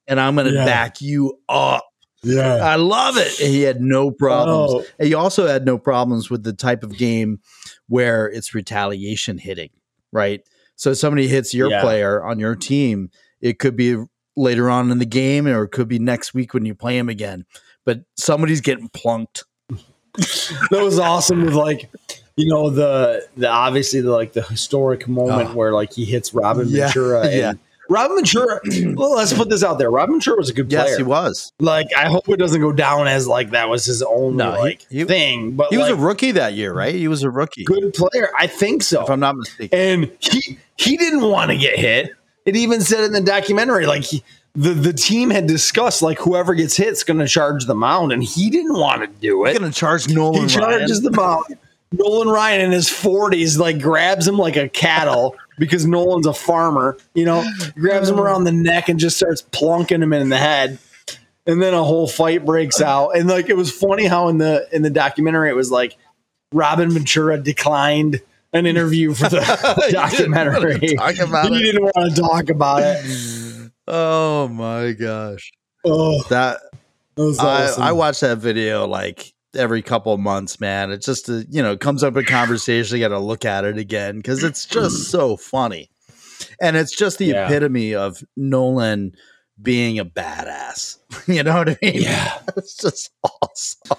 And I'm going to Yeah. back you up. Yeah. I love it. He had no problems. Oh. He also had no problems with the type of game where it's retaliation hitting, right? So somebody hits your Yeah. player on your team, it could be later on in the game or it could be next week when you play him again. But somebody's getting plunked. [laughs] that was awesome with like you know the the obviously the like the historic moment Oh. where like he hits Robin Yeah, Ventura [laughs] and yeah. Robin Ventura [clears throat] well let's put this out there Robin Ventura was a good player Yes, he was. like I hope it doesn't go down as like that was his only No, like he- thing but He was a rookie that year, right? He was a rookie, good player I think so if I'm not mistaken. and he he didn't want to get hit. It even said in the documentary, like he, the the team had discussed, like whoever gets hit's going to charge the mound, and he didn't want to do it. He's going to charge Nolan He charges Ryan. the mound. Nolan Ryan in his forties like grabs him like a cattle because Nolan's a farmer. You know, grabs him around the neck and just starts plunking him in the head. And then a whole fight breaks out. And like it was funny how in the in the documentary it was like Robin Ventura declined an interview for the [laughs] documentary. about he it. didn't want to talk about it. Oh my gosh. Oh, That that was awesome. I, I watch that video like every couple of months, man. It's just a, you know, it comes up in conversation. You got to look at it again because it's just mm. so funny, and it's just the Yeah. epitome of Nolan being a badass. [laughs] you know what I mean? Yeah. [laughs] it's just awesome.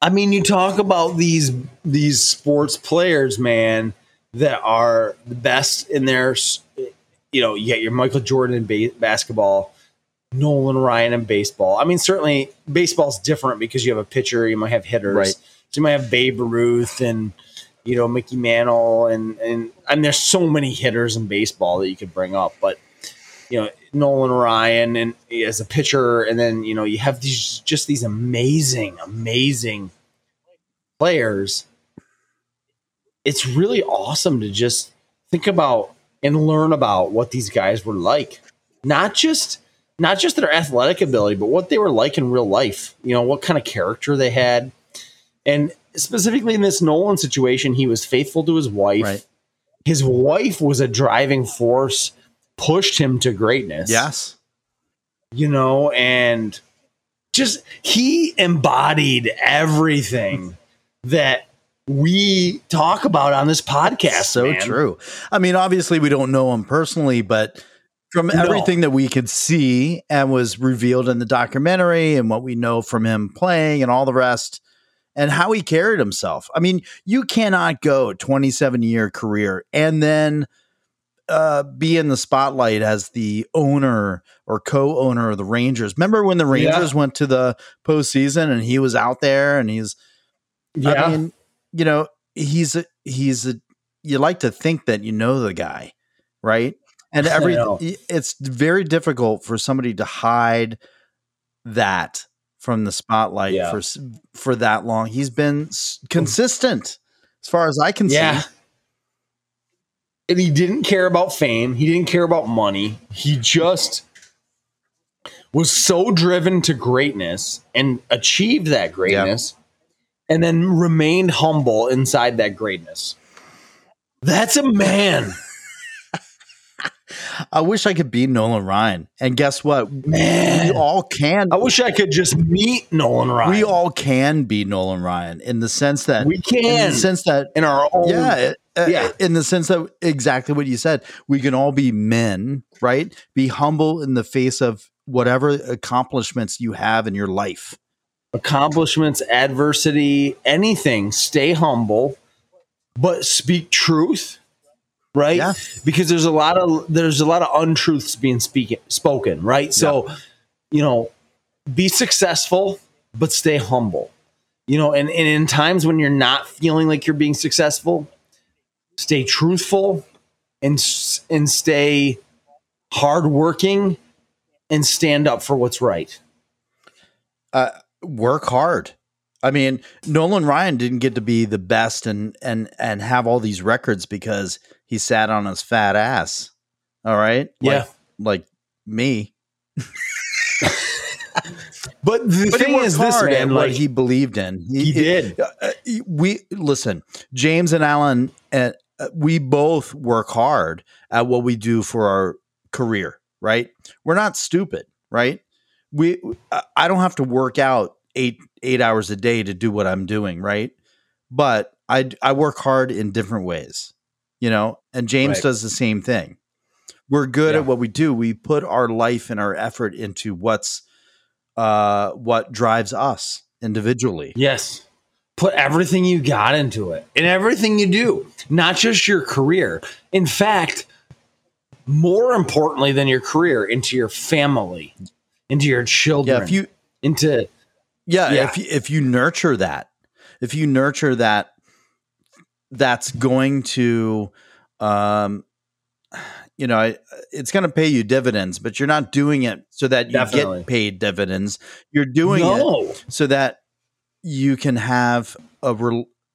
I mean, you talk about these these sports players, man, that are the best in their. You know, you got your Michael Jordan in ba- basketball, Nolan Ryan in baseball. I mean, certainly baseball's different because you have a pitcher, you might have hitters, Right. so you might have Babe Ruth and you know Mickey Mantle, and and and there's so many hitters in baseball that you could bring up, but you know Nolan Ryan and as a pitcher, and then you know you have these just these amazing, amazing players. It's really awesome to just think about and learn about what these guys were like, not just not just their athletic ability, but what they were like in real life. You know what kind of character they had, and specifically in this Nolan situation, he was faithful to his wife. Right. His wife was a driving force, pushed him to greatness Yes. you know, and just he embodied everything that we talk about on this podcast. so man. true. I mean, obviously, we don't know him personally, but from No. everything that we could see and was revealed in the documentary and what we know from him playing and all the rest and how he carried himself. I mean, you cannot go 27 year career and then uh, be in the spotlight as the owner or co-owner of the Rangers. Remember when the Rangers went to the postseason and he was out there and he's Yeah. I mean, you know, he's a, he's a, you like to think that you know the guy, right? And every it's very difficult for somebody to hide that from the spotlight Yeah. for for that long. He's been mm. consistent as far as I can yeah. see. And he didn't care about fame. He didn't care about money. He just was so driven to greatness and achieved that greatness and then remained humble inside that greatness. That's a man. I wish I could be Nolan Ryan. And guess what? Man, We all can. I wish I could just meet Nolan Ryan. We all can be Nolan Ryan in the sense that we can, in the sense that in our own yeah, uh, yeah. in the sense that exactly what you said, we can all be men, right? Be humble in the face of whatever accomplishments you have in your life. accomplishments, adversity, anything. Stay humble, but speak truth, right? Yeah. Because there's a lot of there's a lot of untruths being speak, spoken, right? So, you know, be successful, but stay humble. You know, and, and in times when you're not feeling like you're being successful, stay truthful and and stay hardworking and stand up for what's right. Uh, work hard. I mean, Nolan Ryan didn't get to be the best and and and have all these records because he sat on his fat ass. All right, Yeah. like, like me. But the But thing is, this man, what like he believed in. he did. uh, uh, we listen james and alan and uh, we both work hard at what we do for our career right we're not stupid right we I- i don't have to work out eight eight hours a day to do what i'm doing right but i i work hard in different ways you know and james Right. does the same thing we're good Yeah. at what we do we put our life and our effort into what's uh what drives us individually Yes. Put everything you got into it and everything you do, not just your career. In fact, more importantly than your career, into your family, into your children, yeah if you into Yeah, Yeah. if you, if you nurture that, if you nurture that, that's going to, um, you know, I- it's going to pay you dividends. But you're not doing it so that you Definitely. get paid dividends. You're doing it so that you can have a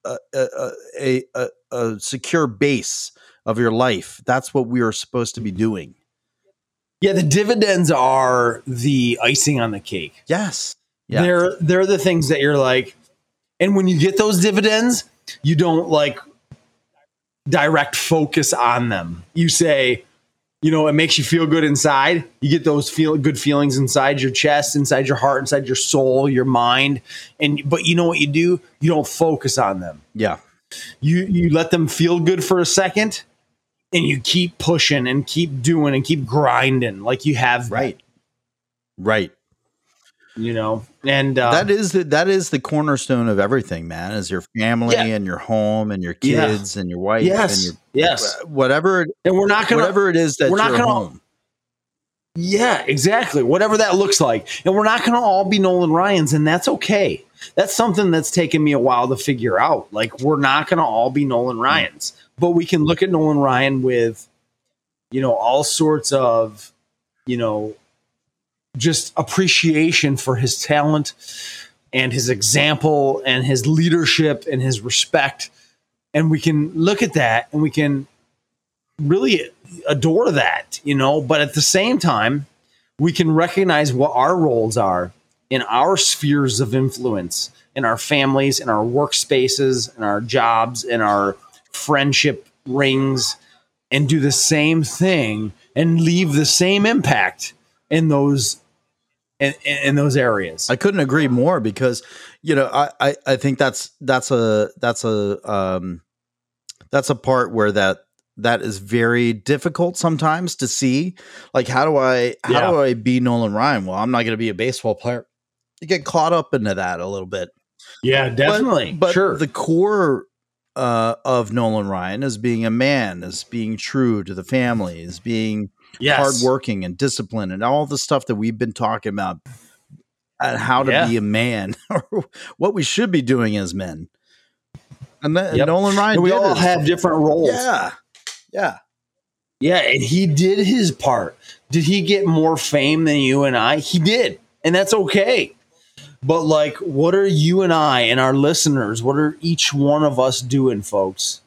a, a, a, a, a secure base of your life. That's what we are supposed to be doing. Yeah, the dividends are the icing on the cake. Yes. Yeah. They're they're the things that you're like, and when you get those dividends, you don't like direct focus on them. You say, you know, it makes you feel good inside. You get those feel good feelings inside your chest, inside your heart, inside your soul, your mind. And but you know what you do? You don't focus on them. Yeah. You you let them feel good for a second and you keep pushing and keep doing and keep grinding like you have Right. Right. You know. And uh, that is the that is the cornerstone of everything, man. Is your family Yeah. and your home and your Yeah. kids and your wife yes, and your yes. whatever And we're not gonna whatever it is that we're not gonna- home. Yeah, exactly. Whatever that looks like. And we're not going to all be Nolan Ryans, and that's okay. That's something that's taken me a while to figure out. Like, we're not going to all be Nolan Ryans, but we can look at Nolan Ryan with, you know, all sorts of, you know, just appreciation for his talent and his example and his leadership and his respect. And we can look at that and we can really adore that, you know, but at the same time, we can recognize what our roles are in our spheres of influence, in our families, in our workspaces, in our jobs, in our friendship rings, and do the same thing and leave the same impact in those in, in, those areas. I couldn't agree more because you know I, I I think that's that's a that's a um that's a part where that that is very difficult sometimes to see. Like how do I how Yeah. do I be Nolan Ryan? Well, I'm not going to be a baseball player. You get caught up into that a little bit. yeah, But- definitely. But, sure. the core uh, of Nolan Ryan as being a man, as being true to the family, as being Yes. hardworking and disciplined, and all the stuff that we've been talking about, and how to Yeah. be a man, [laughs] or what we should be doing as men. And then Yep. Nolan Ryan, And we all his- have different roles. yeah, yeah. Yeah, and he did his part. Did he get more fame than you and I? He did. And that's okay. But like what are you and I and our listeners, what are each one of us doing, folks,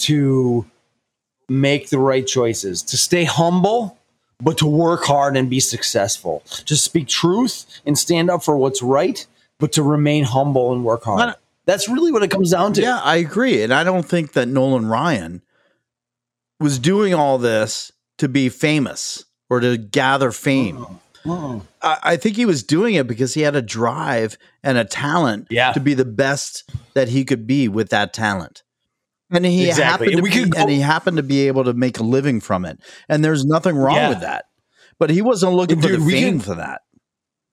to make the right choices, to stay humble, but to work hard and be successful, to speak truth and stand up for what's right, but to remain humble and work hard. That's really what it comes down to. Yeah, I agree. And I don't think that Nolan Ryan was doing all this to be famous or to gather fame. Mm. I, I think he was doing it because he had a drive and a talent Yeah. to be the best that he could be with that talent. And he Exactly. happened to be, go- and he happened to be able to make a living from it. And there's nothing wrong Yeah. with that. But he wasn't looking for the fame could- for that.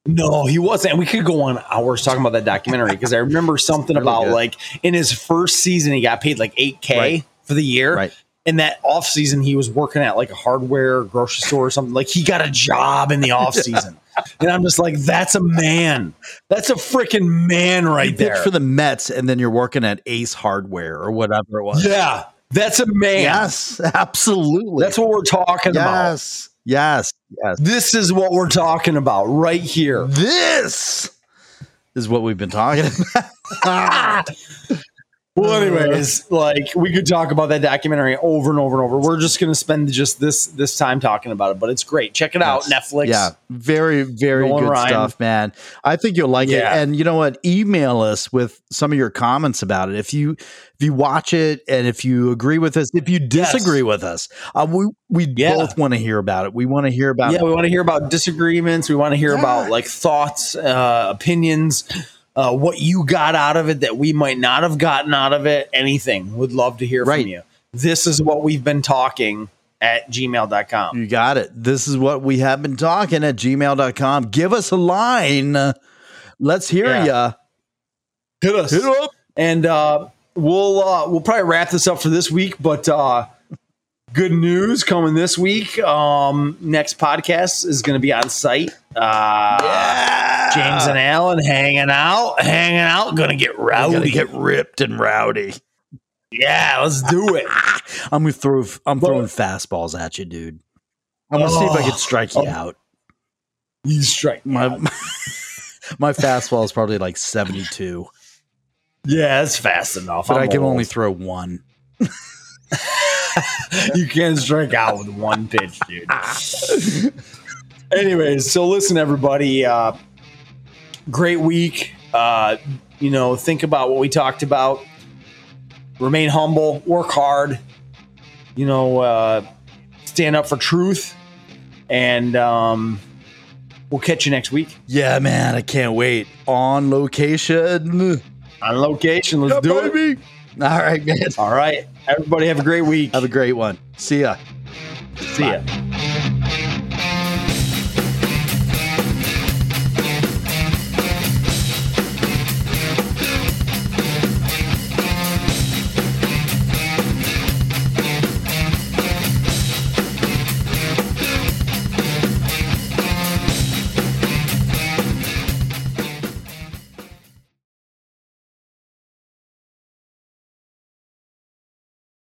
No, he wasn't. And we could go on hours talking about that documentary because I remember something really about good. like in his first season, he got paid like 8K Right. for the year. Right. In that off season, he was working at like a hardware grocery store or something. Like he got a job in the off [laughs] season. And I'm just like, that's a man. That's a freaking man right you there. for the Mets and then you're working at Ace Hardware or whatever it was. yeah, that's a man. Yes, absolutely. That's what we're talking about. yes, yes, yes. This is what we're talking about right here. This is what we've been talking [laughs] about. [laughs] Well, anyways, like we could talk about that documentary over and over and over. We're just going to spend just this this time talking about it, but it's great. Check it out, Netflix. Yeah, very, very Nolan good Ryan. stuff, man. I think you'll like Yeah. it. And you know what? Email us with some of your comments about it. If you if you watch it and if you agree with us, if you disagree with us, uh, we we Yeah. both want to hear about it. We want to hear about Yeah, it. we want to hear about disagreements. We want to hear Yeah. about like thoughts, uh, opinions, uh, what you got out of it that we might not have gotten out of it. Anything. Would love to hear Right. from you. This is what we've been talking at gmail.com. You got it. This is what we have been talking at gmail.com. Give us a line. Let's hear Yeah. ya. Hit us. Hit up. And uh, we'll uh, we'll probably wrap this up for this week, but uh, good news coming this week. Um, next podcast is going to be on site. Uh, James and Alan hanging out, hanging out, gonna get rowdy. gonna get ripped and rowdy. yeah, let's do it. [laughs] I'm gonna throw. I'm throwing fastballs at you, dude. I'm gonna see if I can Oh. strike you Oh. out. You strike My out. [laughs] my fastball is probably like 72, Yeah, that's fast enough. but I'm I can old. only throw one. [laughs] [laughs] you can't strike out with one pitch, dude. [laughs] Anyways, so listen, everybody. Uh, great week. Uh, you know, think about what we talked about. Remain humble. Work hard. You know, uh, stand up for truth. And um, we'll catch you next week Yeah, man, I can't wait. On location. on location. Let's do it. it. [laughs] All right, man. All right. Everybody have a great week. Have a great one. See ya. See ya.